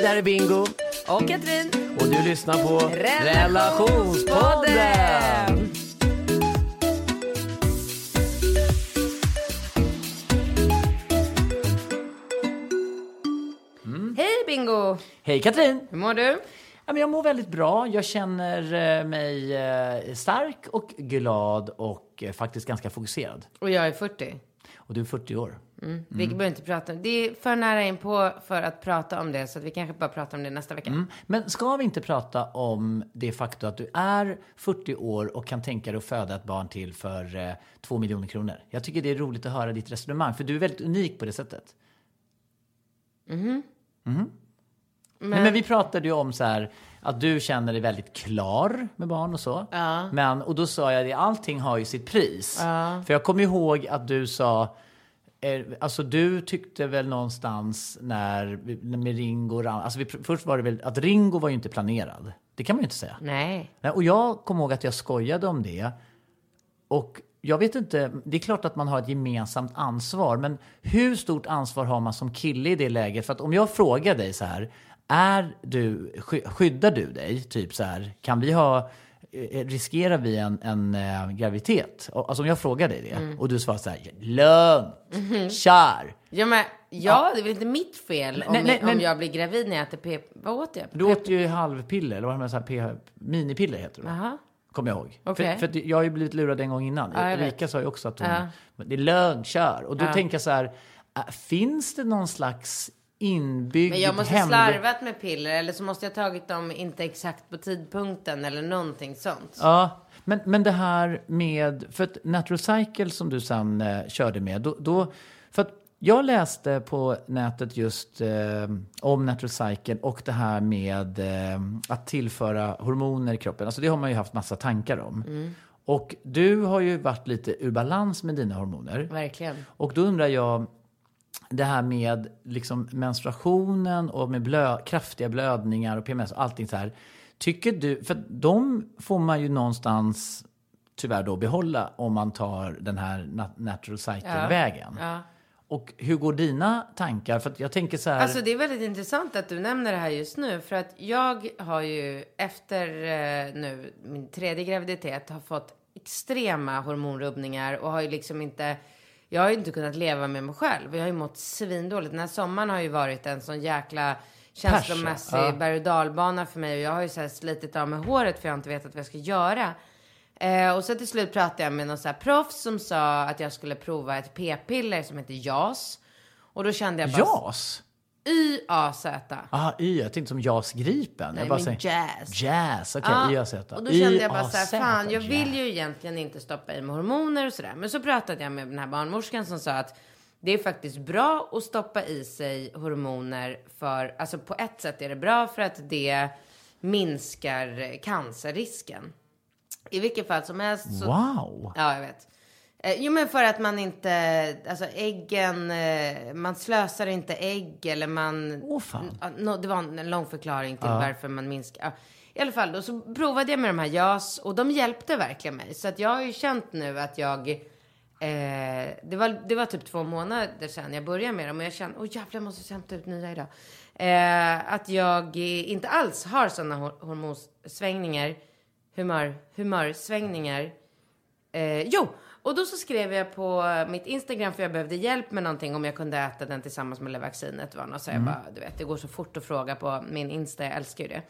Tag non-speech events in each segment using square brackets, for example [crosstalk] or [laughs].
Hej, där är Bingo. Och Katrin. Och du lyssnar på Relationspodden. Relationspodden. Hej Bingo! Hej Katrin. Hur mår du? Ja, men jag mår väldigt bra. Jag känner eh, mig eh, stark och glad och eh, faktiskt ganska fokuserad. Och jag är 40. Och du är 40 år. Mm. Vi behöver inte prata om det. är för nära in på för att prata om det. Så att vi kanske bara pratar om det nästa vecka. Mm. Men ska vi inte prata om det faktum att du är 40 år och kan tänka dig att föda ett barn till för eh, 2 miljoner kronor? Jag tycker det är roligt att höra ditt resonemang, för du är väldigt unik på det sättet. Mhm. Men, men vi pratade ju om så här att du känner dig väldigt klar med barn och så. Men, och då sa jag det, allting har ju sitt pris. För jag kommer ihåg att du sa, alltså du tyckte väl någonstans när, med Ringo, alltså vi, först var det väl att Ringo var ju inte planerad. Det kan man ju inte säga. Nej. Nej, och jag kommer ihåg att jag skojade om det. Och jag vet inte, det är klart att man har ett gemensamt ansvar, men hur stort ansvar har man som kille i det läget? För att om jag frågar dig så här, är du, sky- skyddar du dig? Typ så här, kan vi ha, riskerar vi en, en eh, graviditet? Alltså om jag frågar dig det Mm. och du svarar så här, lugn, kör. Ja, men, ja, det är väl inte mitt fel om, Nej, nej, om nej. jag blir gravid när jag äter p... Vad åt jag? Du åt ju halvpiller, eller vad heter det, så här, P- minipiller heter det. Jaha. Kommer jag ihåg. Okej. För, för jag har ju blivit lurad en gång innan. Ja. Erika sa ju också att hon, Ja. det är lugnt, kör. Och då Ja. tänker jag så här, äh, finns det någon slags inbyggd Men jag måste hemlig- slarvat med piller eller så måste jag tagit dem inte exakt på tidpunkten eller någonting sånt. Ja, men, men det här med, för att Natural Cycle som du sen eh, körde med, då, då, för att jag läste på nätet just eh, om Natural Cycle och det här med eh, att tillföra hormoner i kroppen. Alltså det har man ju haft massa tankar om. Mm. Och du har ju varit lite ur balans med dina hormoner. Verkligen. Och då undrar jag, det här med liksom menstruationen och med blö, kraftiga blödningar och PMS och allting så här. Tycker du, för de får man ju någonstans tyvärr då behålla om man tar den här nat- natural cycle-vägen. Ja. Och hur går dina tankar? För jag tänker så här. Alltså det är väldigt intressant att du nämner det här just nu. För att jag har ju efter eh, nu min tredje graviditet har fått extrema hormonrubbningar och har ju liksom inte jag har ju inte kunnat leva med mig själv. Jag har ju mått svindåligt. Den här sommaren har ju varit en sån jäkla känslomässig ja. berg och dalbana för mig. Och jag har ju så här slitit av mig håret för jag har inte vetat vad jag ska göra. Eh, och så till slut pratade jag med någon så här proffs som sa att jag skulle prova ett p-piller som heter JAS. Och då kände jag bara... JAS? Y-A-Z. Ah, Y, jag tänkte som JAS Gripen. Nej, jag bara men säger- jazz. Jazz, okej. Ja, YAZ. och då kände jag bara så här, fan jag vill ju egentligen inte stoppa i mig hormoner och sådär. Men så pratade jag med den här barnmorskan som sa att det är faktiskt bra att stoppa i sig hormoner för, alltså på ett sätt är det bra för att det minskar cancerrisken. I vilket fall som helst så Wow! Ja, jag vet. Eh, jo, men för att man inte, alltså äggen, eh, man slösar inte ägg eller man... Åh, fan. Ja, no, det var en lång förklaring till varför man minskar. Ja. I alla fall då så provade jag med de här JAS och de hjälpte verkligen mig. Så att jag har ju känt nu att jag, eh, det, var, det var typ två månader sedan jag började med dem och jag kände, åh jävlar jag måste hämta ut nya idag. Eh, att jag inte alls har sådana hor- hormonsvängningar, humör, humörsvängningar. Eh, jo, Och då så skrev jag på mitt Instagram för jag behövde hjälp med någonting om jag kunde äta den tillsammans med vaccinet. Var något. Så Mm. jag bara, du vet, det går så fort att fråga på min Insta, jag älskar ju det.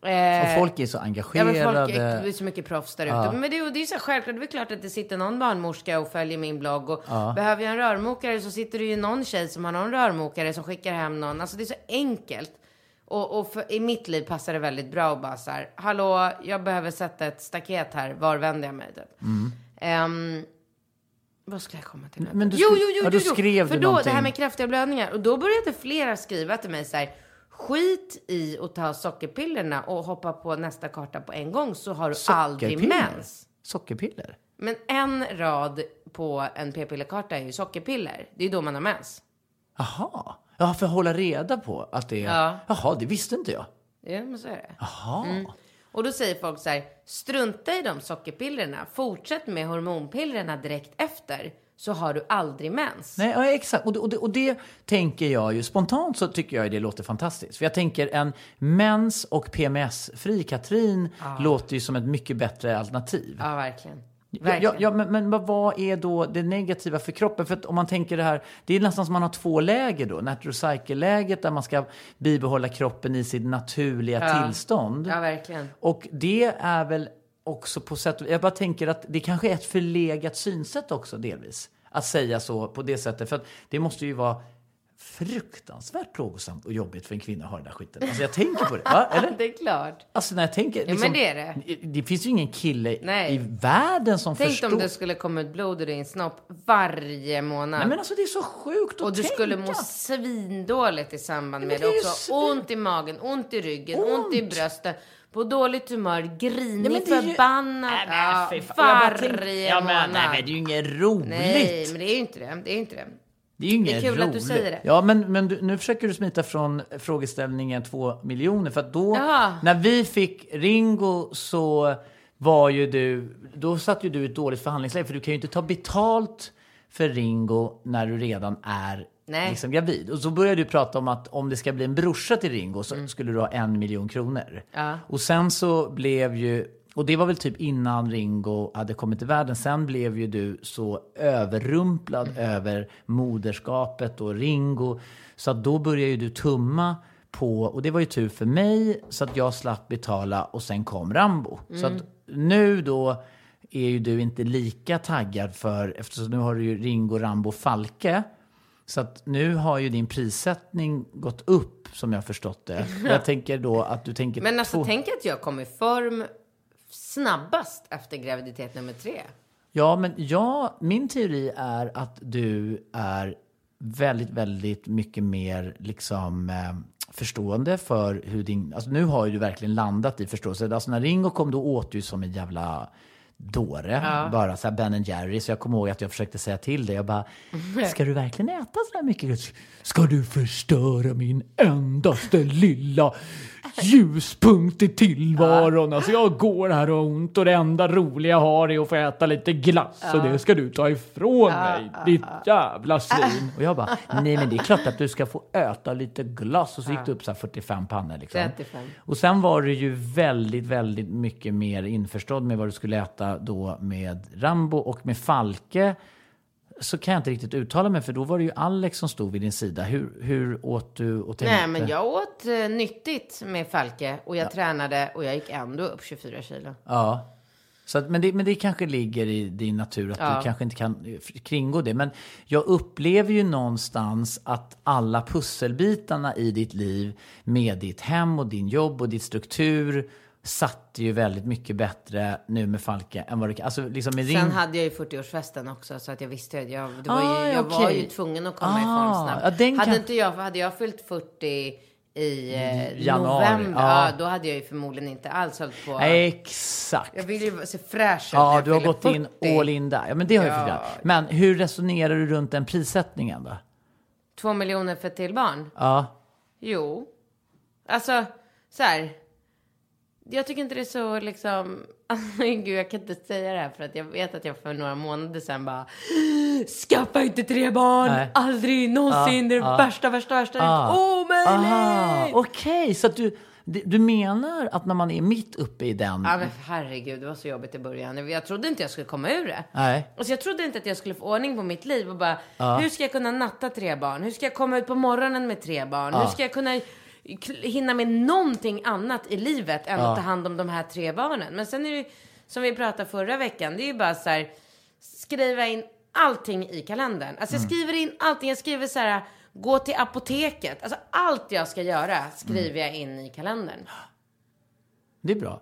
Och Eh, folk är så Ja, engagerade. men folk är, är så mycket proffs där ute. Men det, är- det är ju så självklart, det är klart att det sitter någon barnmorska och följer min blogg. Och behöver jag en rörmokare så sitter det ju någon tjej som har någon rörmokare som skickar hem någon. Alltså det är så enkelt. Och, och för, i mitt liv passar det väldigt bra att bara så här, hallå, jag behöver sätta ett staket här, var vänder jag mig? Typ. Ehm, vad skulle jag komma till? Men du jo, skri- jo, jo, ja, då jo, skrev För då, det någonting. här med kraftiga blödningar. Och då började flera skriva till mig så här, skit i att ta sockerpillerna och hoppa på nästa karta på en gång så har du aldrig mens. Sockerpiller? Men en rad på en p-pillerkarta är ju sockerpiller. Det är då man har mens. Jaha. Ja, för att hålla reda på att det är... Ja. Jaha, det visste inte jag. Ja, men så är det. Jaha. Och då säger folk så här, strunta i de sockerpillerna. Fortsätt med hormonpillerna direkt efter. Så har du aldrig mens. Nej, ja, exakt. Och det, och, det, och det tänker jag ju, spontant så tycker jag det låter fantastiskt. För jag tänker en mens och PMS-fri Katrin låter ju som ett mycket bättre alternativ. Ja, verkligen. Ja, Verkligen. ja, men, men vad- är då det negativa för kroppen? För att om man tänker det här, det är nästan som man har två läger då. Natural cycle-läget där man ska bibehålla kroppen i sitt naturliga tillstånd. Ja, verkligen. Och det är väl också på sätt Jag bara tänker att det kanske är ett förlegat synsätt också delvis. Att säga så på det sättet. För det måste ju vara fruktansvärt plågosamt och jobbigt för en kvinna att ha den där skiten. Alltså jag tänker på det. Va? [laughs] Eller? Det är klart. Alltså när jag tänker... liksom, men det är det. Det finns ju ingen kille Nej. i världen som Tänk förstår... om det skulle komma ut blod ur din snopp varje månad. Nej men alltså det är så sjukt att och du tänka. skulle må svindåligt i samband med det det ju också. svin- Ont i magen, ont i ryggen, ont, Ont. i bröstet. På dåligt humör, grinig, Ja, ju- förbannad. Nej, men ja, varje ja, men, månad. nej, men det är ju inget roligt. Nej, men det är ju inte det. Det är ju inte det. Det är ju inget Det är kul att du roligt. säger det. Ja, men, men du, nu försöker du smita från frågeställningen två miljoner. För att då, Jaha. när vi fick Ringo så var ju du, då satt ju du i ett dåligt förhandlingsläge. För du kan ju inte ta betalt för Ringo när du redan är Nej. liksom gravid. Och så började du prata om att om det ska bli en brorsa till Ringo så Mm. skulle du ha en miljon kronor. Ja. Och sen så blev ju, och det var väl typ innan Ringo hade kommit till världen. Sen blev ju du så överrumplad över moderskapet och Ringo. Så att då började ju du tumma på, och det var ju tur för mig, så att jag slapp betala och sen kom Rambo. Så att nu då är ju du inte lika taggad för, eftersom nu har du ju Ringo, Rambo, Falke. Så att nu har ju din prissättning gått upp som jag förstått det. [laughs] Jag tänker då att du tänker Men alltså tänk att jag kom i form snabbast efter graviditet nummer tre. Ja, men ja, min teori är att du är väldigt, väldigt mycket mer liksom eh, förstående för hur din... Alltså nu har ju du verkligen landat i förståelse. Alltså när Ringo kom då åt du som en jävla dåre. Bara så här Ben Jerry. Så jag kommer ihåg att jag försökte säga till dig. Jag bara, [laughs] ska du verkligen äta så här mycket? Ska du förstöra min endaste lilla ljuspunkt i tillvaron? Alltså jag går här och har ont och det enda roliga jag har är att få äta lite glass. Och det ska du ta ifrån mig, ditt jävla svin. [laughs] Och jag bara, nej men det är klart att du ska få äta lite glass. Och så gick det upp så här 45 pannor liksom. 35. Och sen var du ju väldigt, väldigt mycket mer införstådd med vad du skulle äta då med Rambo och med Falke. Så kan jag inte riktigt uttala mig för då var det ju Alex som stod vid din sida. Hur, hur åt du och tänkte? Nej, men jag åt eh, nyttigt med Falke och jag tränade och jag gick ändå upp 24 kilo. Ja. Så att, men, det, men det kanske ligger i din natur att Ja. du kanske inte kan eh, kringgå det. Men jag upplever ju någonstans att alla pusselbitarna i ditt liv med ditt hem och din jobb och ditt struktur satt ju väldigt mycket bättre nu med Falke än vad det. Alltså liksom med Sen din... hade jag ju 40-årsfesten också så att jag visste att jag, det var Ah, ju, jag var okej. ju tvungen att komma i Ah, form snabbt. ja, hade kan- inte jag, hade jag fyllt 40 i eh, Januari, november, ja. ja. då hade jag ju förmodligen inte alls hållit på. Exakt. Jag vill ju se fräsch ut Ja, jag du har gått in 40. all in där. Ja, men det har jag Ja. förstått. Men hur resonerar du runt den prissättningen då? Två miljoner för ett till barn? Ja. Jo. Alltså, så här. Jag tycker inte det är så liksom... Alltså, [laughs] gud, jag kan inte säga det här för att jag vet att jag för några månader sedan bara... Skaffa inte tre barn! Nej. Aldrig någonsin! det är det ja. värsta, värsta, värsta. Ah. Omöjligt! Okej. Så att du, du menar att när man är mitt uppe i den... Ja, men herregud, det var så jobbigt i början. Jag trodde inte jag skulle komma ur det. Nej. Alltså jag trodde inte att jag skulle få ordning på mitt liv och bara, hur ska jag kunna natta tre barn? Hur ska jag komma ut på morgonen med tre barn? Hur ska jag kunna hinna med någonting annat i livet än att ta hand om de här tre barnen? Men sen är det ju, som vi pratade förra veckan, det är ju bara så här, skriva in allting i kalendern. Alltså jag skriver in allting, jag skriver så här, gå till apoteket. Alltså allt jag ska göra skriver jag in i kalendern. Det är bra.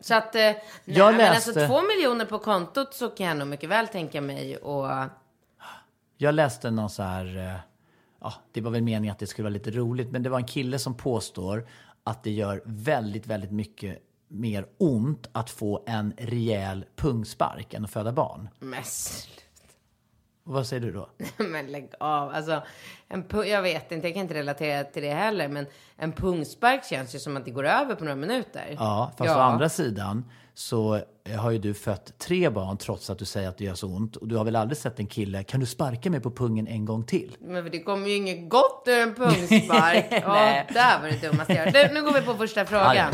Så att, eh, nej, Jag men alltså läste- två miljoner på kontot så kan jag nog mycket väl tänka mig och Jag läste någon så här, eh, ja, det var väl meningen att det skulle vara lite roligt, men det var en kille som påstår att det gör väldigt, väldigt mycket mer ont att få en rejäl pungspark än att föda barn. mest. Och vad säger du då? [laughs] Men lägg av. Alltså, en jag vet inte, jag kan inte relatera till det heller. Men en pungspark känns ju som att det går över på några minuter. Ja, fast å andra sidan så eh, har ju du fött tre barn trots att du säger att det gör så ont. Och du har väl aldrig sett en kille, kan du sparka mig på pungen en gång till? Men det kommer ju inget gott ur en pungspark. [laughs] Ja, Nej. där var det dummaste jag. Du, Nu går vi på första frågan.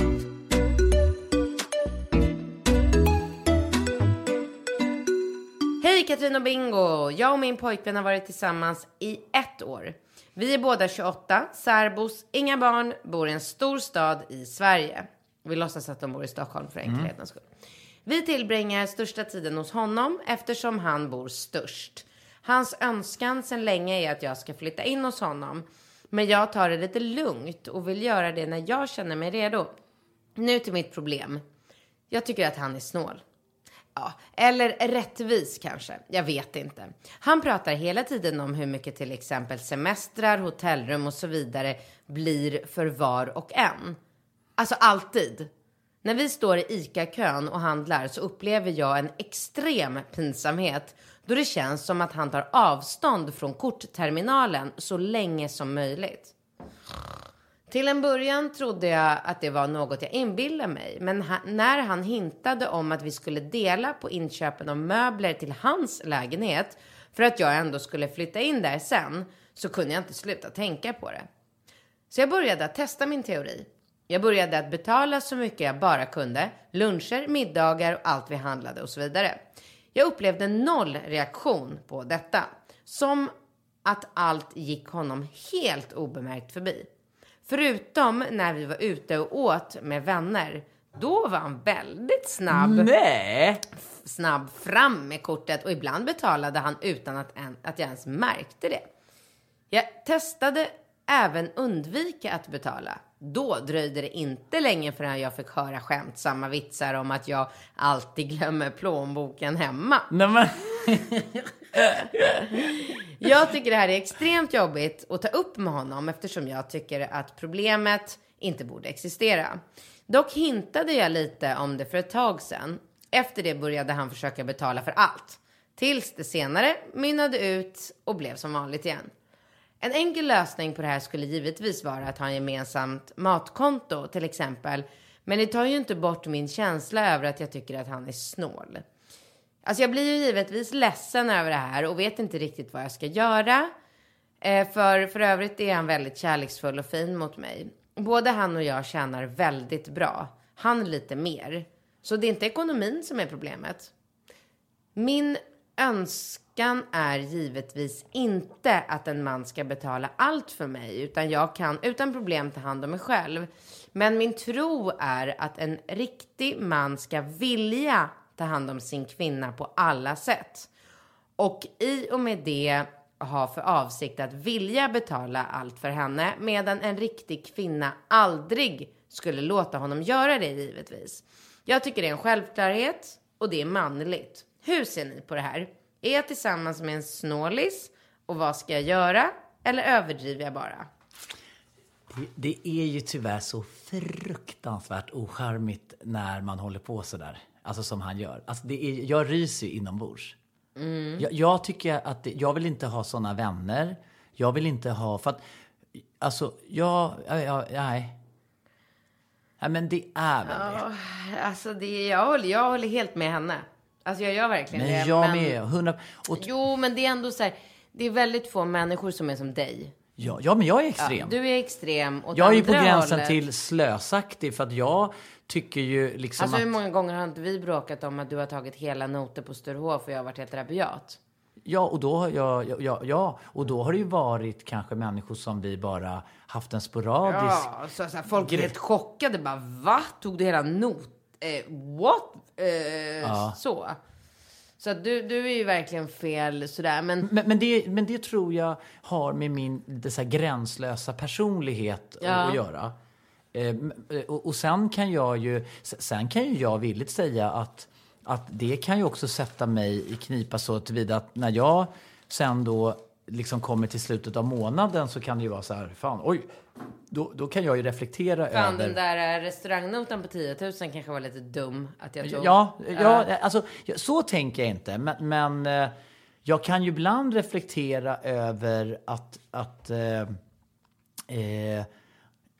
Hej Katrin och Bingo! Jag och min pojkvän har varit tillsammans i ett år. Vi är båda 28, särbos, inga barn, bor i en stor stad i Sverige. Vi låtsas att de bor i Stockholm för enkelhetens skull. Vi tillbringar största tiden hos honom eftersom han bor störst. Hans önskan sedan länge är att jag ska flytta in hos honom. Men jag tar det lite lugnt och vill göra det när jag känner mig redo. Nu till mitt problem. Jag tycker att han är snål. Ja, eller rättvis kanske. Jag vet inte. Han pratar hela tiden om hur mycket till exempel semestrar, hotellrum och så vidare blir för var och en. Alltså alltid. När vi står i ICA-kön och handlar så upplever jag en extrem pinsamhet då det känns som att han tar avstånd från kortterminalen så länge som möjligt. Till en början trodde jag att det var något jag inbillade mig. Men ha, när han hintade om att vi skulle dela på inköpen av möbler till hans lägenhet för att jag ändå skulle flytta in där sen så kunde jag inte sluta tänka på det. Så jag började att testa min teori. Jag började att betala så mycket jag bara kunde. Luncher, middagar och allt vi handlade och så vidare. Jag upplevde noll reaktion på detta. Som att allt gick honom helt obemärkt förbi. Förutom när vi var ute och åt med vänner. Då var han väldigt snabb, Nej! snabb fram med kortet och ibland betalade han utan att, en, att jag ens märkte det. Jag testade även undvika att betala. Då dröjde det inte länge förrän jag fick höra skämtsamma vitsar om att jag alltid glömmer plånboken hemma. Nej men, [laughs] Jag tycker det här är extremt jobbigt att ta upp med honom eftersom jag tycker att problemet inte borde existera. Dock hintade jag lite om det för ett tag sedan. Efter det började han försöka betala för allt. Tills det senare mynnade ut och blev som vanligt igen. En enkel lösning på det här skulle givetvis vara att ha en gemensamt matkonto till exempel. Men det tar ju inte bort min känsla över att jag tycker att han är snål. Alltså jag blir ju givetvis ledsen över det här och vet inte riktigt vad jag ska göra. Eh, för, för övrigt är han väldigt kärleksfull och fin mot mig. Både han och jag tjänar väldigt bra. Han lite mer. Så det är inte ekonomin som är problemet. Min önskan är givetvis inte att en man ska betala allt för mig, utan jag kan utan problem ta hand om mig själv. Men min tro är att en riktig man ska vilja ta hand om sin kvinna på alla sätt. Och i och med det ha för avsikt att vilja betala allt för henne, medan en riktig kvinna aldrig skulle låta honom göra det givetvis. Jag tycker det är en självklarhet och det är manligt. Hur ser ni på det här? Är jag tillsammans med en snålis? Och vad ska jag göra? Eller överdriver jag bara? det, det är ju tyvärr så fruktansvärt ocharmigt när man håller på sådär. Alltså som han gör. Alltså det är, jag ryser ju inombords. Jag, jag tycker att det, jag vill inte ha såna vänner. Jag vill inte ha, för att, alltså, jag, jag, nej. Nej men det är väl det. Alltså, det, jag, håller, jag håller helt med henne. Alltså jag gör verkligen det. Men jag med. Hundra, och, Jo, men det är ändå så här. Det är väldigt få människor som är som dig. Ja, ja men jag är extrem. Du är extrem åt jag är ju på gränsen hållet. till slösaktig för att jag tycker ju liksom Alltså hur många gånger har inte vi bråkat om att du har tagit hela noter på Sturehof och jag har varit helt rabiat? Ja, och då har jag, ja, ja, ja, och då har det ju varit kanske människor som vi bara haft en sporadisk... Ja, så, så här, folk är helt chockade. Bara, va? Tog du hela not? Eh, what? Eh, Så. Så att du, du är ju verkligen fel sådär. Men Men, men, det, men det tror jag har med min så här gränslösa personlighet Ja. att göra. Eh, m- och, och sen kan jag ju, sen kan ju jag villigt säga att, att det kan ju också sätta mig i knipa så tillvida att när jag sen då liksom kommer till slutet av månaden så kan det ju vara så här, fan oj, då, då kan jag ju reflektera fan, över... den där eh, restaurangnotan på 10 000 kanske var lite dum att jag tog. Ja, ja, alltså ja, så tänker jag inte. Men, men eh, jag kan ju ibland reflektera över att, att eh, eh,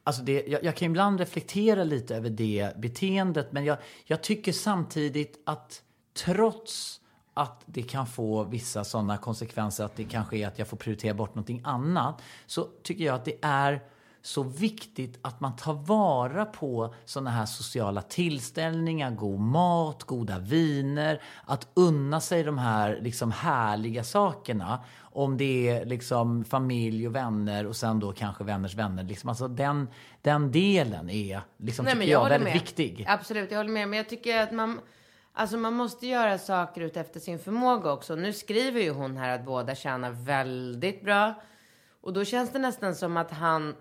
Alltså det, jag, jag kan ibland reflektera lite över det beteendet men jag, jag tycker samtidigt att trots att det kan få vissa sådana konsekvenser att det kanske är att jag får prioritera bort någonting annat så tycker jag att det är så viktigt att man tar vara på sådana här sociala tillställningar, god mat, goda viner, att unna sig de här liksom härliga sakerna. Om det är liksom familj och vänner och sen då kanske vänners vänner. Liksom, alltså den, den delen är liksom, Nej, men tycker jag jag, väldigt med. viktig. Absolut, jag håller med. Men jag tycker att man, alltså man måste göra saker ut efter sin förmåga också. Nu skriver ju hon här att båda tjänar väldigt bra. Och då känns det nästan som att han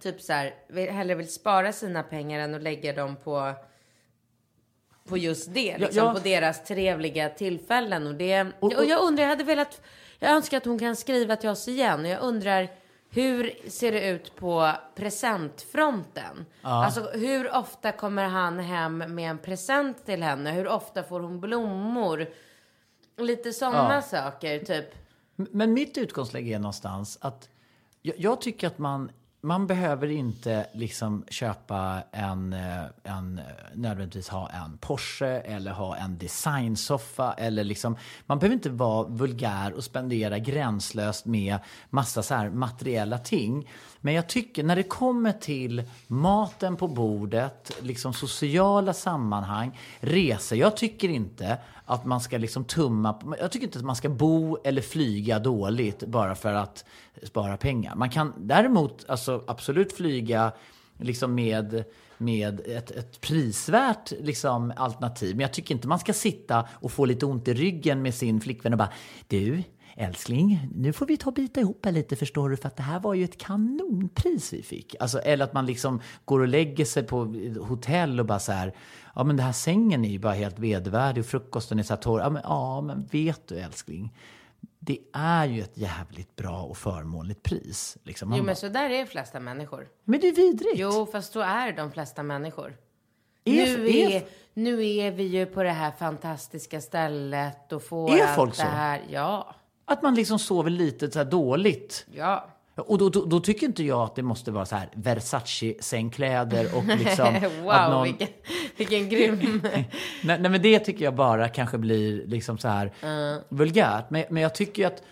typ så här, vill- hellre vill spara sina pengar än att lägga dem på på just det, liksom, ja. på deras trevliga tillfällen. Och, det, Och- och, och- jag undrar, jag hade velat, jag önskar att hon kan skriva till oss igen. Och jag undrar, hur ser det ut på presentfronten? Alltså hur ofta kommer han hem med en present till henne? Hur ofta får hon blommor? Lite sådana Ja. saker, typ. Men mitt utgångsläge är någonstans att jag, jag tycker att man, man behöver inte liksom köpa en, eh, en, eh, nödvändigtvis ha en Porsche eller ha en designsoffa eller liksom, man behöver inte vara vulgär och spendera gränslöst med massa så här materiella ting. Men jag tycker när det kommer till maten på bordet, liksom sociala sammanhang, resor. Jag tycker inte att man ska liksom tumma på, jag tycker inte att man ska bo eller flyga dåligt bara för att spara pengar. Man kan däremot alltså, absolut flyga liksom med, med ett, ett prisvärt liksom, alternativ. Men jag tycker inte man ska sitta och få lite ont i ryggen med sin flickvän och bara du, älskling, nu får vi ta och bita ihop här lite förstår du för att det här var ju ett kanonpris vi fick. Alltså, eller att man liksom går och lägger sig på hotell och bara så här, ja men den här sängen är ju bara helt vedervärdig och frukosten är så här torr. Ja men, ja men vet du älskling, det är ju ett jävligt bra och förmånligt pris. Liksom. Man Jo, bara, men så där är de flesta människor. men det är vidrigt. Jo, fast så är de flesta människor. Är- nu, är- är, nu är vi ju på det här fantastiska stället och får Är allt folk det så? här. Ja, Att man liksom sover lite så dåligt. ja. Och då, då, då tycker inte jag att det måste vara så här Versace-sängkläder och [laughs] liksom... wow, att någon, vilken, vilken grym... [laughs] nej, nej, men det tycker jag bara kanske blir liksom så här vulgärt. Men, men jag tycker att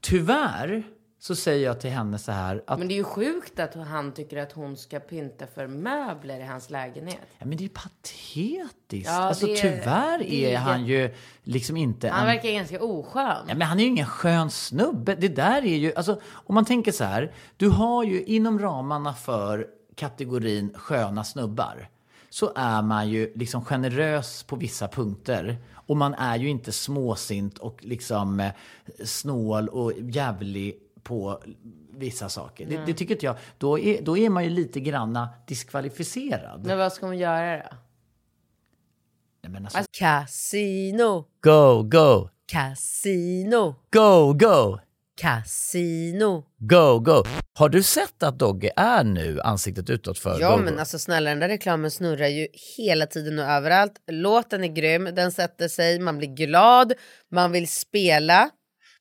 tyvärr så säger jag till henne så här att Men det är ju sjukt att han tycker att hon ska pynta för möbler i hans lägenhet. ja, men det är patetiskt. Ja, alltså det är- tyvärr det är han ju liksom inte Han en... verkar ganska oskön. Ja, men han är ju ingen skön snubbe. Det där är ju, alltså om man tänker så här. Du har ju inom ramarna för kategorin sköna snubbar. Så är man ju liksom generös på vissa punkter. Och man är ju inte småsint och liksom eh, snål och jävlig på vissa saker. Det, det tycker inte jag. Då är, då är man ju lite granna diskvalificerad. Men vad ska hon göra då? Nej, men alltså, Casino, go, go, casino, go, go! casino. Go, go! Har du sett att Dogge är nu ansiktet utåt för Ja Go, men Go? alltså snälla den där reklamen snurrar ju hela tiden och överallt. Låten är grym, den sätter sig, man blir glad, man vill spela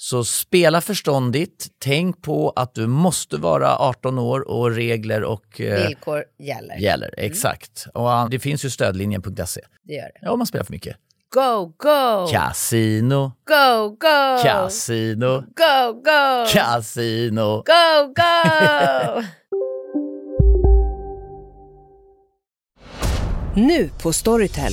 Så spela förståndigt. Tänk på att du måste vara 18 år och regler och eh, Villkor gäller. gäller. Exakt. Och det finns ju stödlinjen.se. Det gör det. Ja, om man spelar för mycket. Go, go! Casino, Go, go! casino, Go, go! casino. Go, go! [laughs] Nu på Storytel.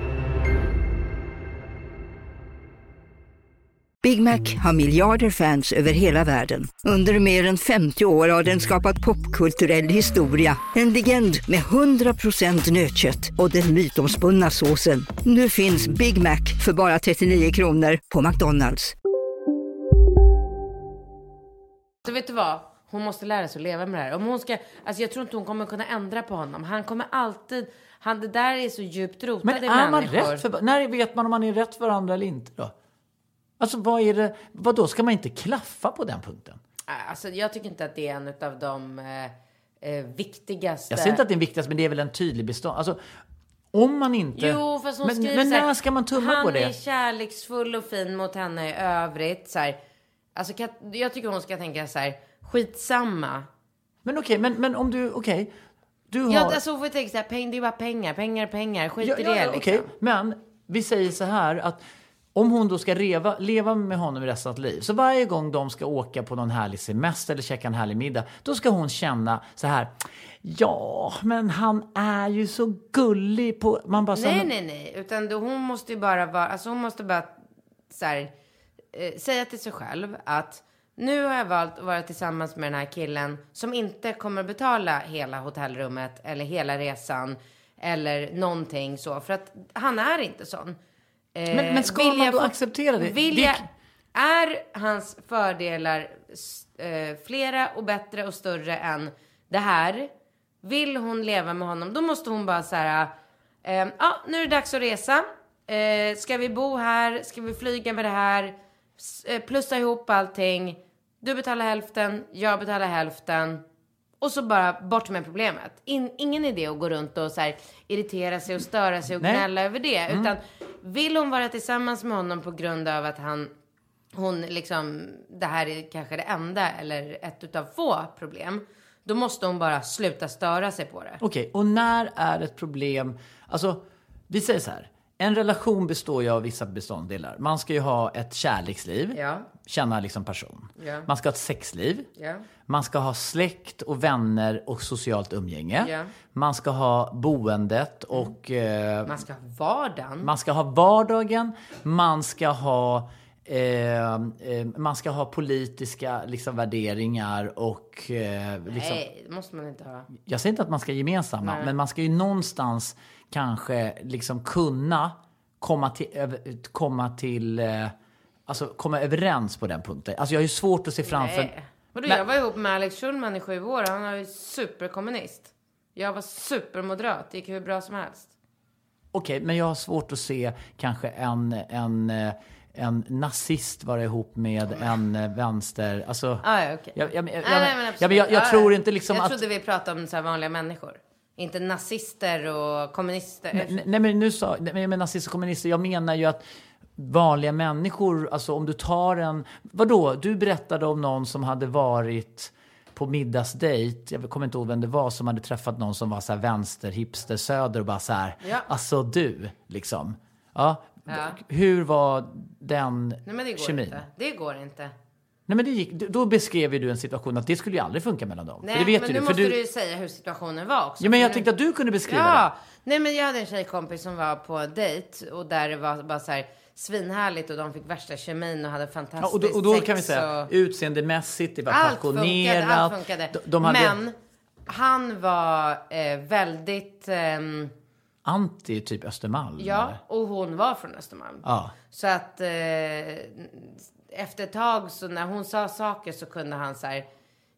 Big Mac har miljarder fans över hela världen. Under mer än 50 år har den skapat popkulturell historia. En legend med 100% nötkött och den mytomspunna såsen. Nu finns Big Mac för bara 39 kronor på McDonalds. Så vet du vad? Hon måste lära sig att leva med det här. Om hon ska, alltså jag tror inte hon kommer kunna ändra på honom. Han kommer alltid, han, det där är så djupt rotat Men i är man människor. rätt för, när vet man om man är rätt för varandra eller inte då? Alltså vad är det, vad då ska man inte klaffa på den punkten? Alltså jag tycker inte att det är en av de eh, eh, viktigaste. Jag säger inte att det är viktigast, men det är väl en tydlig bestånd. Alltså, om man inte... Jo, fast hon men, skriver men när ska man tumma han på det? är kärleksfull och fin mot henne i övrigt. Så här, alltså, jag tycker hon ska tänka så här, skitsamma. Men okej, men, men om du, okej. Du har... Ja, alltså hon får tänka så här, peng, det är bara pengar, pengar, pengar, skit Ja, i ja, det ja, liksom. okej. Men vi säger så här att om hon då ska leva, leva med honom i resten av sitt liv. Så varje gång de ska åka på någon härlig semester eller käka en härlig middag. Då ska hon känna så här. Ja, men han är ju så gullig på... Man bara här, Nej, men- nej, nej. Utan då, hon måste ju bara vara, alltså hon måste bara så här, eh, säga till sig själv att nu har jag valt att vara tillsammans med den här killen som inte kommer betala hela hotellrummet eller hela resan eller någonting så. För att han är inte sån. Eh, Men- men ska man då få- acceptera det? Vill Det- är hans fördelar eh, flera och bättre och större än det här? Vill hon leva med honom, då måste hon bara så här, eh, ja nu är det dags att resa. Eh, ska vi bo här? Ska vi flyga med det här? Eh, plussa ihop allting. Du betalar hälften, jag betalar hälften. Och så bara bort med problemet. In, ingen idé att gå runt och så irritera sig och störa sig och Nej. gnälla över det. Mm. Utan vill hon vara tillsammans med honom på grund av att han, hon liksom, det här är kanske det enda eller ett utav få problem. Då måste hon bara sluta störa sig på det. Okej, och när är ett problem... Alltså, vi säger så här. En relation består ju av vissa beståndsdelar. Man ska ju ha ett kärleksliv, Ja. känna liksom person. Ja. Man ska ha ett sexliv. Ja. Man ska ha släkt och vänner och socialt umgänge. Ja. Man ska ha boendet och... Eh, Man ska ha vardagen. man ska ha vardagen. Man ska ha... Eh, eh, man ska ha politiska liksom, värderingar och... Eh, liksom, Nej, det måste man inte ha. jag säger inte att man ska gemensamma, Nej. men man ska ju någonstans kanske liksom kunna komma till, komma till eh, alltså komma överens på den punkten. Alltså jag har ju svårt att se framför... Nej. Vadå, jag var ihop med Alex Schulman i sju år. Han var ju superkommunist. Jag var supermoderat. Det gick hur bra som helst. Okej, men jag har svårt att se kanske en, en, eh, en nazist vara ihop med en eh, vänster... Alltså, Ah, ja, okej. jag, jag, jag, Nej, nej, men jag, jag, jag, jag Ja, tror inte liksom jag att... trodde vi pratade om så här vanliga människor. Inte nazister och kommunister. Nej, nej men nu sa nej, men nazister och kommunister, jag menar ju att vanliga människor, alltså om du tar en, vadå, du berättade om någon som hade varit på middagsdejt, jag kommer inte ihåg vem det var, som hade träffat någon som var så här vänster, hipster, söder och bara så här, Ja. alltså du, liksom. Ja, Ja. hur var den Nej, men det går kemin? inte. Det går inte. Nej men det gick, då beskrev ju du en situation att det skulle ju aldrig funka mellan dem. Nej, för det vet men ju nu du. Måste du, ju säga hur situationen var också. ja, men jag tänkte att du kunde beskriva Ja, nej men jag hade en tjejkompis som var på dejt och där det var bara så här svinhärligt och de fick värsta kemin och hade Ja, fantastiskt och då, och då sex kan vi säga och... utseendemässigt, det var Allt funkade, allt funkade. De, de hade, Men han var eh, väldigt, ehm, anti typ Östermalm. Ja, eller? och hon var från Östermalm. Ja. Så att eh, efter ett tag så när hon sa saker så kunde han så här.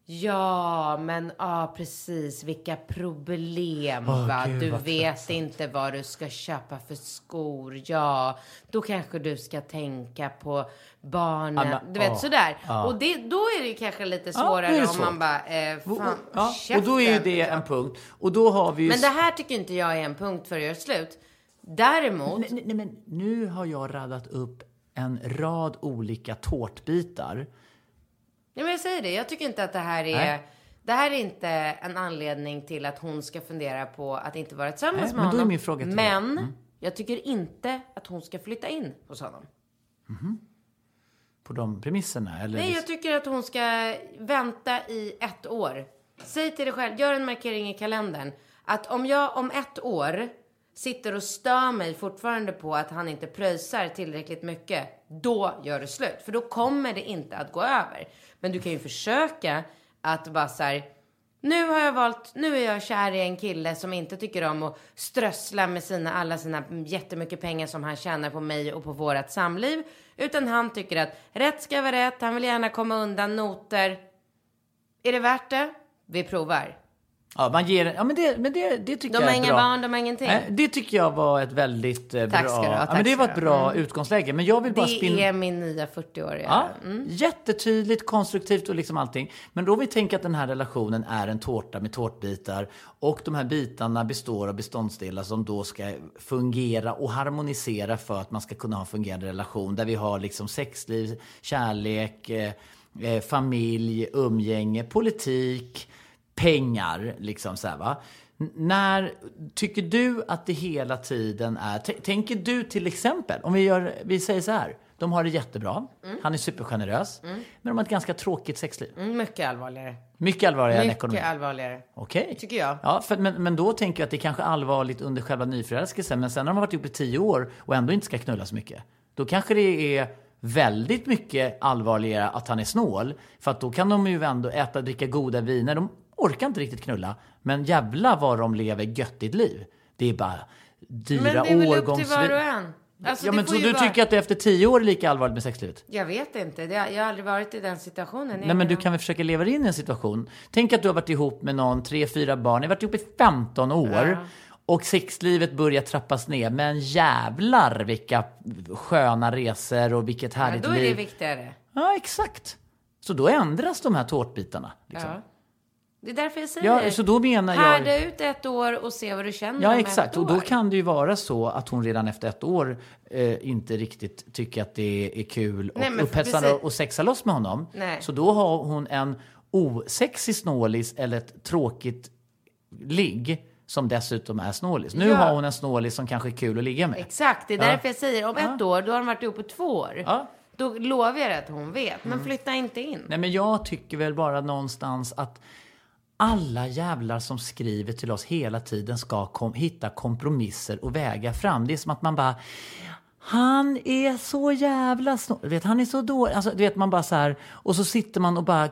Ja, men ja, precis. Vilka problem, Åh, va? gud, du vet inte vad du ska köpa för skor. Ja, då kanske du ska tänka på barnen. Ja, men, du vet, åh, sådär. ja. Och det, då är det ju kanske lite Ja, svårare det om man bara, eh, Och, fan, ja, och då är ju det liksom. en punkt. Och då har vi. Men det här tycker inte jag är en punkt för att göra slut. Däremot, Nej, nej, men nu har jag radat upp en rad olika tårtbitar. Nej, men jag säger det. Jag tycker inte att det här är... Nej. Det här är inte en anledning till att hon ska fundera på att inte vara tillsammans Nej, med men då är honom. min fråga till dig. Mm. men jag tycker inte att hon ska flytta in hos honom. På de premisserna? Eller Nej, jag tycker att hon ska vänta i ett år. Säg till dig själv, gör en markering i kalendern. Att om jag om ett år sitter och stör mig fortfarande på att han inte pröjsar tillräckligt mycket, då gör det slut. För då kommer det inte att gå över. Men du kan ju försöka att bara så här, nu har jag valt, nu är jag kär i en kille som inte tycker om att strössla med sina, alla sina jättemycket pengar som han tjänar på mig och på vårat samliv. Utan han tycker att rätt ska vara rätt, han vill gärna komma undan noter. Är det värt det? Vi provar. Ja, man ger, ja men det, men det, det tycker De jag har är inga bra. barn, de har ingenting. Nej, det tycker jag var ett väldigt eh, Tack bra... ska du ha, ja, tack men det var ett bra Mm. utgångsläge. Men jag vill bara Det spinna... är min nya 40-åriga. Ja, Mm. Jättetydligt, konstruktivt och liksom allting. Men då vi tänker att den här relationen är en tårta med tårtbitar och de här bitarna består av beståndsdelar som då ska fungera och harmonisera för att man ska kunna ha en fungerande relation där vi har liksom sexliv, kärlek, eh, eh, familj, umgänge, politik, pengar, liksom så här va. N- När tycker du att det hela tiden är... Tänker du till exempel, om vi, gör, vi säger så här. De har det jättebra. Han är supergenerös. Men de har ett ganska tråkigt sexliv. Mm, mycket allvarligare. Mycket allvarligare än ekonomi. Mycket allvarligare. Okej. Tycker jag. Ja, för, men, men då tänker jag att det är kanske allvarligt under själva nyförälskelsen. Men sen har de varit ihop i tio år och ändå inte ska knulla så mycket. Då kanske det är väldigt mycket allvarligare att han är snål. För att då kan de ju ändå äta och dricka goda viner. De orkar inte riktigt knulla. Men jävla vad de lever göttigt liv. Det är bara dyra Men det är väl upp till var och en. Alltså, ja, men så du vara- tycker att det efter tio år är lika allvarligt med sexlivet? Jag vet inte. Det, jag har aldrig varit i den situationen. Nej, men du kan väl försöka leva in i en situation. Tänk att du har varit ihop med någon, tre, fyra barn. Ni har varit ihop i 15 år. Och sexlivet börjar trappas ner. Men jävlar vilka sköna resor och vilket ja, härligt Då är det liv. viktigare. Ja, exakt. Så då ändras de här tårtbitarna. Liksom. Ja. Det är därför jag säger Ja, så då menar jag... Härda ut ett år och se vad du känner Ja, exakt. Och då kan det ju vara så att hon redan efter ett år eh, inte riktigt tycker att det är kul och Nej, upphetsande precis. och sexa loss med honom. Nej. Så då har hon en osexig snålis eller ett tråkigt ligg som dessutom är snålis. Nu Ja. har hon en snålis som kanske är kul att ligga med. Exakt, det är Ja. därför jag säger om ett år, då har de varit ihop i två år. Ja. Mm. Då lovar jag att hon vet, men flytta inte in. Nej, men jag tycker väl bara någonstans att alla jävlar som skriver till oss hela tiden ska kom- hitta kompromisser och väga fram. Det är som att man bara han är så jävla. Du vet, han är så dålig. Alltså, du vet, man bara så här, och så sitter man och bara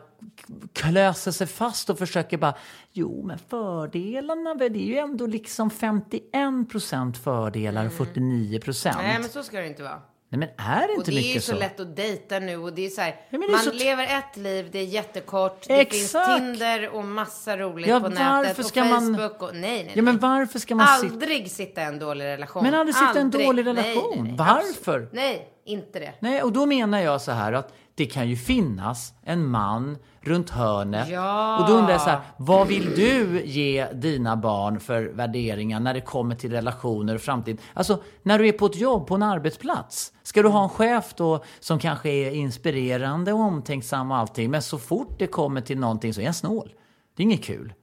klöser sig fast och försöker bara, jo men fördelarna, det är ju ändå liksom 51 procent fördelar och 49 procent. Nej, men så ska det inte vara. Nej men är det Och inte det är ju så, så? lätt att dejta nu och det är så här, det är man så- lever ett liv, det är jättekort, det finns Exakt. Tinder och massa roligt Ja, på nätet och ska man- Facebook och nej, nej, nej. Ja men varför ska man. Aldrig sitta i en dålig relation. Men aldrig sitta i en dålig relation. nej, nej. Varför? Nej, inte det. Nej, och då menar jag så här att det kan ju finnas en man runt hörnet. Ja. Och då undrar jag så här, vad vill du ge dina barn för värderingar när det kommer till relationer och framtid? Alltså, när du är på ett jobb, på en arbetsplats. Ska du ha en chef då som kanske är inspirerande och omtänksam och allting, men så fort det kommer till någonting så är han snål. Det är inget kul.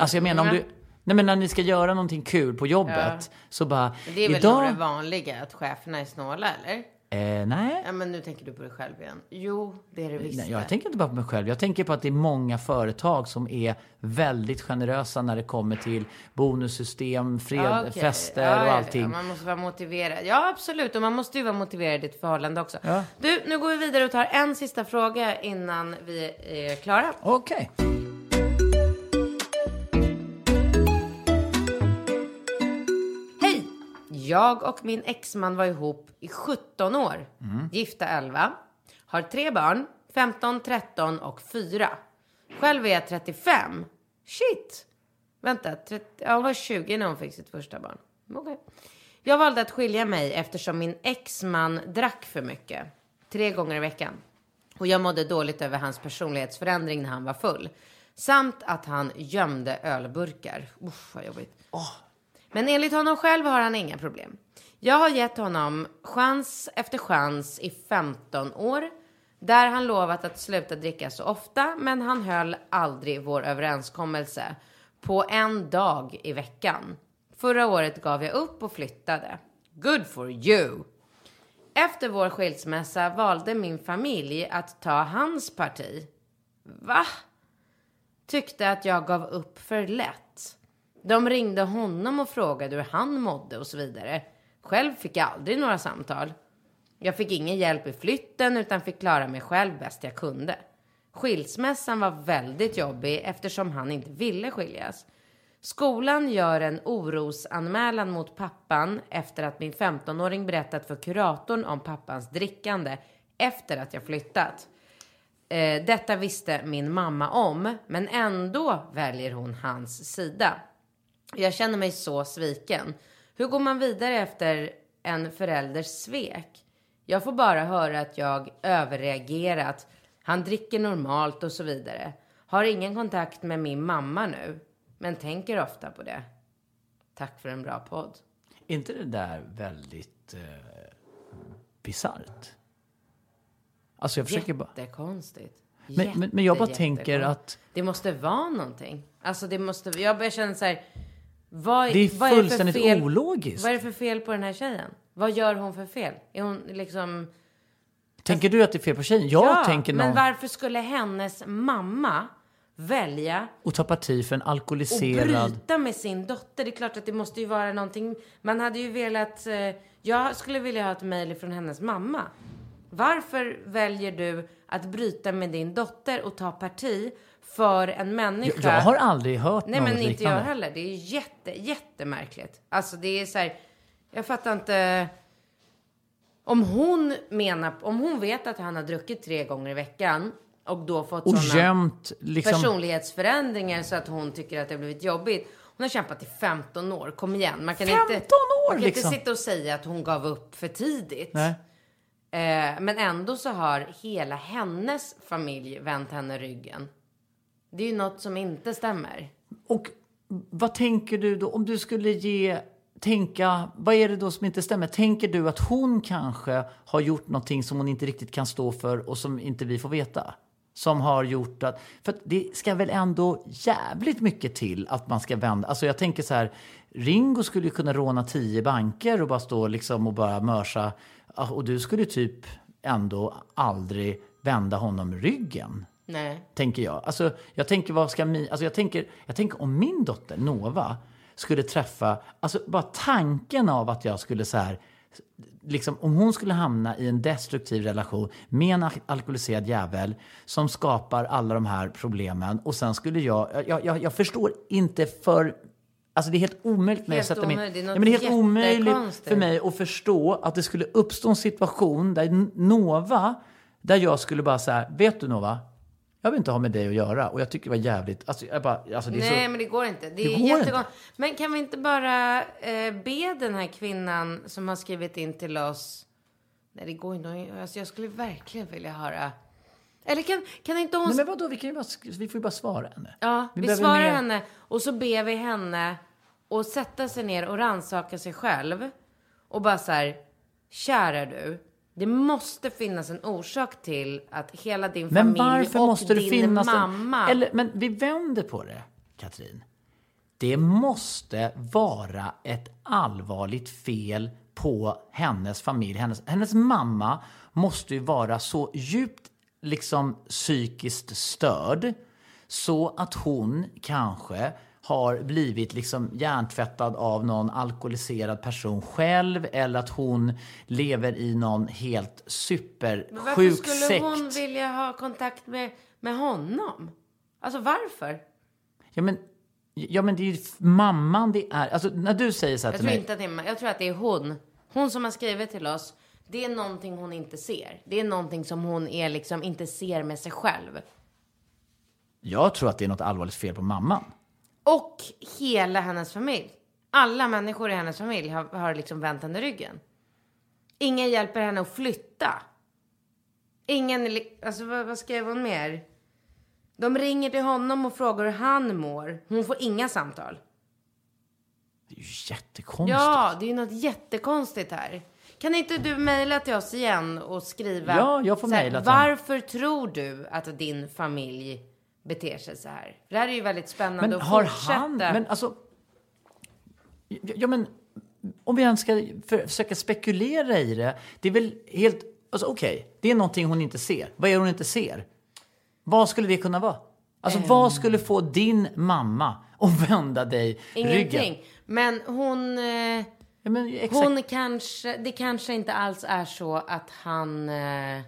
Alltså jag menar om du... Nej men när ni ska göra någonting kul på jobbet så bara... Det är väl idag... det vanliga, att cheferna är snåla, eller? Eh, nej. Ja, men nu tänker du på dig själv igen. Jo, det är det visst. Nej, jag tänker inte bara på mig själv. Jag tänker på att det är många företag som är väldigt generösa när det kommer till bonussystem, fred, Ja, okej. fester Ja, och allting. Ja, man måste vara motiverad. Ja, absolut. Och man måste ju vara motiverad i ett förhållande också. Du, nu går vi vidare och tar en sista fråga innan vi är klara. Okej. Jag och min exman var ihop i 17 år. Gifta 11. Har tre barn. 15, 13 och 4. Själv är jag 35. Shit! Vänta, 30, ja, hon var 20 när hon fick sitt första barn. Okay. Jag valde att skilja mig eftersom min exman drack för mycket. Tre gånger i veckan. Och jag mådde dåligt över hans personlighetsförändring när han var full. Samt att han gömde ölburkar. Usch, vad jobbigt. Men enligt honom själv har han inga problem. Jag har gett honom chans efter chans i 15 år. Där han lovat att sluta dricka så ofta, men han höll aldrig vår överenskommelse på en dag i veckan. Förra året gav jag upp och flyttade. Good for you! Efter vår skilsmässa valde min familj att ta hans parti. Va? Tyckte att jag gav upp för lätt. De ringde honom och frågade hur han mådde och så vidare. Själv fick jag aldrig några samtal. Jag fick ingen hjälp i flytten utan fick klara mig själv bäst jag kunde. Skilsmässan var väldigt jobbig eftersom han inte ville skiljas. Skolan gör en orosanmälan mot pappan efter att min 15-åring berättat för kuratorn om pappans drickande efter att jag flyttat. Eh, detta visste min mamma om, men ändå väljer hon hans sida. Jag känner mig så sviken. Hur går man vidare efter en förälders svek? Jag får bara höra att jag överreagerat. Han dricker normalt och så vidare. Har ingen kontakt med min mamma nu, men tänker ofta på det. Tack för en bra podd. Är inte det där väldigt eh, bisarrt? Alltså jag försöker bara... Jättekonstigt. Men, men, men jag bara tänker att Det måste vara någonting. Alltså det måste, jag börjar känna så här. Vad, det är vad är fullständigt fel? ologiskt. Vad är det för fel på den här tjejen? Vad gör hon för fel? Är hon liksom... Tänker du att det är fel på tjejen? Jag tänker men någon... varför skulle hennes mamma välja Och ta parti för en och alkoholiserad... bryta med sin dotter? Det är klart att det måste ju vara någonting. Man hade ju velat... Eh, jag skulle vilja ha ett mejl från hennes mamma. Varför väljer du att bryta med din dotter och ta parti för en människa? Jag, jag har aldrig hört Nej något men inte liknande. jag heller. Det är jätte, jättemärkligt. Alltså det är så här, jag fattar inte. Om hon menar, om hon vet att han har druckit tre gånger i veckan och då fått Och sådana gömt liksom... personlighetsförändringar så att hon tycker att det har blivit jobbigt. Hon har kämpat i 15 år, kom igen. Man kan 15 inte, år, man kan liksom. inte sitta och säga att hon gav upp för tidigt. Nej. Eh, men ändå så har hela hennes familj vänt henne ryggen. Det är ju något som inte stämmer. Och vad tänker du då om du skulle ge tänka, vad är det då som inte stämmer? Tänker du att hon kanske har gjort någonting som hon inte riktigt kan stå för och som inte vi får veta? Som har gjort att, för att det ska väl ändå jävligt mycket till att man ska vända, alltså jag tänker så här, Ringo skulle ju kunna råna tio banker och bara stå liksom och bara mörsa, ah, och du skulle typ ändå aldrig vända honom ryggen Nej. tänker jag. Alltså, jag tänker, vad ska mi, alltså jag tänker, jag tänker om min dotter Nova skulle träffa, alltså bara tanken av att jag skulle så här, liksom om hon skulle hamna i en destruktiv relation med en al- alkoholiserad jävel som skapar alla de här problemen och sen skulle jag, jag, jag, jag förstår inte för Alltså det är helt omöjligt med Helt att sätta mig... omöjligt. Det är något Nej, men det är helt omöjligt för mig att förstå att det skulle uppstå en situation där Nova, där jag skulle bara säga, vet du Nova? Jag vill inte ha med dig att göra och jag tycker det var jävligt, alltså, jag bara, alltså det är Nej, så... men det går inte. Det, Det är går jättegång. Men kan vi inte bara eh, be den här kvinnan som har skrivit in till oss? Nej, det går inte. Alltså, jag skulle verkligen vilja höra. Eller kan, kan inte hon... Nej men vadå, vi, kan ju bara, vi får ju bara svara henne. ja, vi, behöver svarar mer- henne och så ber vi henne och sätta sig ner och rannsaka sig själv. Och bara så här, kära du. Det måste finnas en orsak till att hela din Men familj varför och måste det din finnas mamma... en... Eller, men vi vänder på det, Katrin. Det måste vara ett allvarligt fel på hennes familj. Hennes, hennes mamma måste ju vara så djupt liksom psykiskt störd så att hon kanske har blivit liksom hjärntvättad av någon alkoholiserad person själv eller att hon lever i någon helt Men varför supersjuk skulle sekt. hon vilja ha kontakt med, med honom? Alltså varför? Ja, men Ja, men det är ju mamman det är. Alltså när du säger så här Jag till tror mig. inte att det är, jag tror att det är hon. Hon som har skrivit till oss. Det är någonting hon inte ser. Det är någonting som hon är liksom inte ser med sig själv. Jag tror att det är något allvarligt fel på mamman. Och hela hennes familj. Alla människor i hennes familj har, har liksom vänt henne ryggen. Ingen hjälper henne att flytta. Ingen, alltså vad, vad skrev hon mer? De ringer till honom och frågar hur han mår. Hon får inga samtal. Det är ju jättekonstigt. Ja, det är ju något jättekonstigt här. Kan inte du mejla till oss igen och skriva? Ja, jag får mejla till. Varför tror du att din familj beter sig så här? För det här är ju väldigt spännande Men att har fortsätta. han... Men alltså... Ja, men om vi ens ska för, försöka spekulera i det. Det är väl helt... Alltså okej, det är någonting hon inte ser. Vad är det hon inte ser? Vad skulle det kunna vara? Alltså Ehm. vad skulle få din mamma att vända dig ryggen? Ingenting. Men hon... Eh, Ja, men, hon kanske... Det kanske inte alls är så att han... Eh,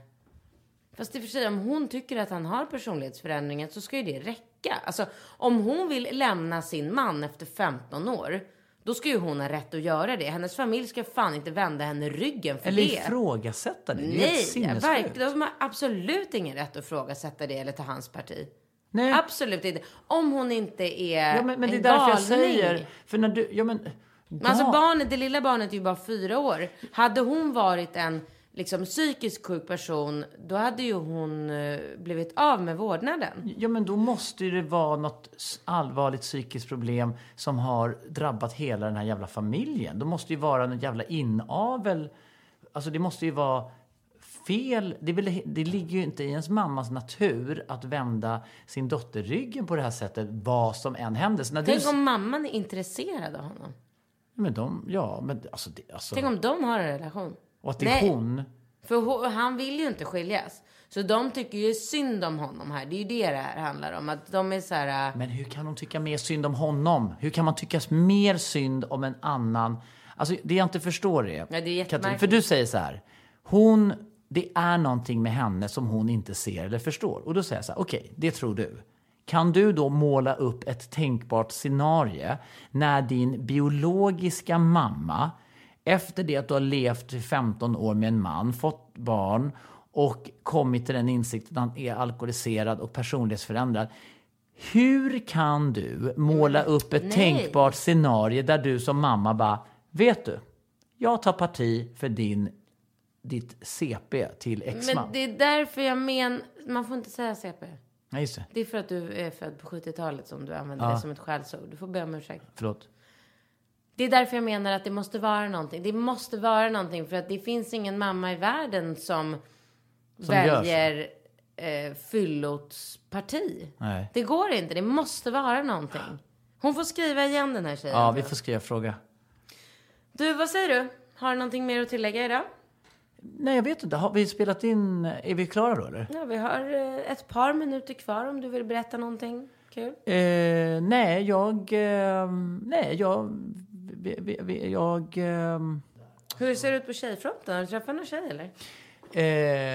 fast i och för sig, om hon tycker att han har personlighetsförändringar så ska ju det räcka. Alltså, om hon vill lämna sin man efter 15 år, då ska ju hon ha rätt att göra det. Hennes familj ska fan inte vända henne ryggen för Eller det. ifrågasätta det. Det Nej, verkligen. De har absolut ingen rätt att ifrågasätta det eller ta hans parti. Nej. Absolut inte. Om hon inte är Ja, men, men det är en därför jag säger... För när du... Ja, men... Men alltså barnet, det lilla barnet är ju bara fyra år. Hade hon varit en liksom psykiskt sjuk person, då hade ju hon eh, blivit av med vårdnaden. Ja, men då måste ju det vara något allvarligt psykiskt problem som har drabbat hela den här jävla familjen. Det måste ju vara en jävla inavel. Alltså det måste ju vara fel. Det, väl, det ligger ju inte i ens mammas natur att vända sin dotter ryggen på det här sättet, vad som än händer. Så när Tänk du, om mamman är intresserad av honom. Men de, ja, men alltså, det, alltså Tänk om de har en relation. Och att det är Nej. hon. För ho- han vill ju inte skiljas. Så de tycker ju synd om honom här. Det är ju det det här handlar om. Att de är så här... äh, Men hur kan hon tycka mer synd om honom? Hur kan man tycka mer synd om en annan? Alltså det jag inte förstår är... Det är Katrin, för du säger så här. Hon, det är någonting med henne som hon inte ser eller förstår. Och då säger jag så här, okej, det tror du. Kan du då måla upp ett tänkbart scenario när din biologiska mamma efter det att du har levt i 15 år med en man, fått barn och kommit till den insikten att han är alkoholiserad och personlighetsförändrad. Hur kan du måla upp ett nej. tänkbart scenario där du som mamma bara, vet du, jag tar parti för din, ditt CP till exman. Men det är därför jag men... Man får inte säga CP. Nej, just det. Det är för att du är född på 70-talet som du använder Ja. det som ett skällsord. Du får be om ursäkt. Förlåt. Det är därför jag menar att det måste vara någonting. Det måste vara någonting för att det finns ingen mamma i världen som, Som väljer eh, fyllots parti. Nej. Det går inte. Det måste vara någonting. Hon får skriva igen den här tjejen. Ja, vi får skriva fråga. Du, vad säger du? Har du någonting mer att tillägga idag? Nej, jag vet inte. Har vi spelat in? Är vi klara då, eller? Ja, vi har eh, ett par minuter kvar om du vill berätta någonting kul. Eh, nej, jag... Eh, nej, jag... Vi, vi, jag... Eh, Hur ser det ut på tjejfronten? Har du träffat någon tjej eller?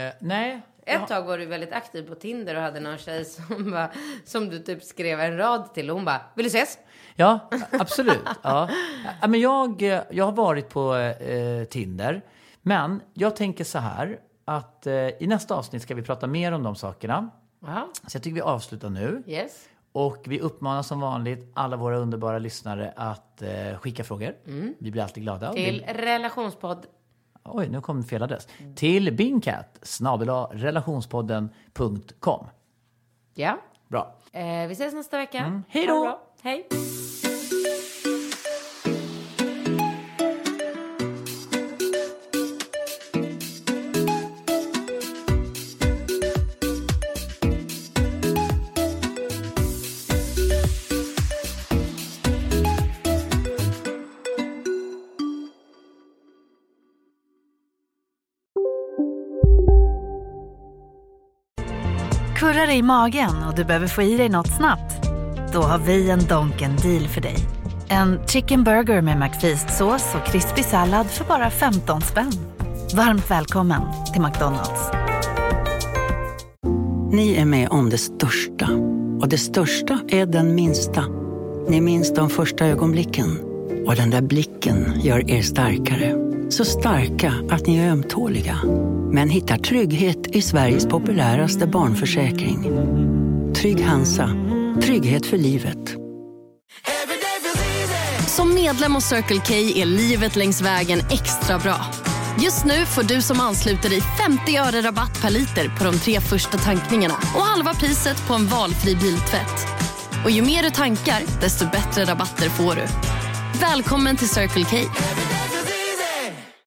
eh, nej. Ett tag var du väldigt aktiv på Tinder och hade någon tjej som, bara, som du typ skrev en rad till och hon bara, vill du ses? Ja, absolut. ja. Ja, men jag, eh, jag har varit på eh, Tinder. Men jag tänker så här att eh, i nästa avsnitt ska vi prata mer om de sakerna. Ja, Så jag tycker vi avslutar nu. yes. Och vi uppmanar som vanligt alla våra underbara lyssnare att eh, skicka frågor. Vi blir alltid glada. Till det- relationspodd. Oj, nu kom fel adress. Till bingcat relationspodden.com. Ja. Bra. Eh, vi ses nästa vecka. Hej Ha det då! Hej. Kurrar det i magen och du behöver få i dig något snabbt? Då har vi en Donken deal för dig. En chicken burger med McFeast-sås och krispig sallad för bara 15 spänn. Varmt välkommen till McDonalds. Ni är med om det största. Och det största är den minsta. Ni minns de första ögonblicken. Och den där blicken gör er starkare. Så starka att ni är ömtåliga. Men hittar trygghet i Sveriges populäraste barnförsäkring. Trygg Hansa. Trygghet för livet. Som medlem hos Circle K är livet längs vägen extra bra. Just nu får du som ansluter dig 50 öre rabatt per liter på de tre första tankningarna och halva priset på en valfri biltvätt. Och ju mer du tankar, desto bättre rabatter får du. Välkommen till Circle K.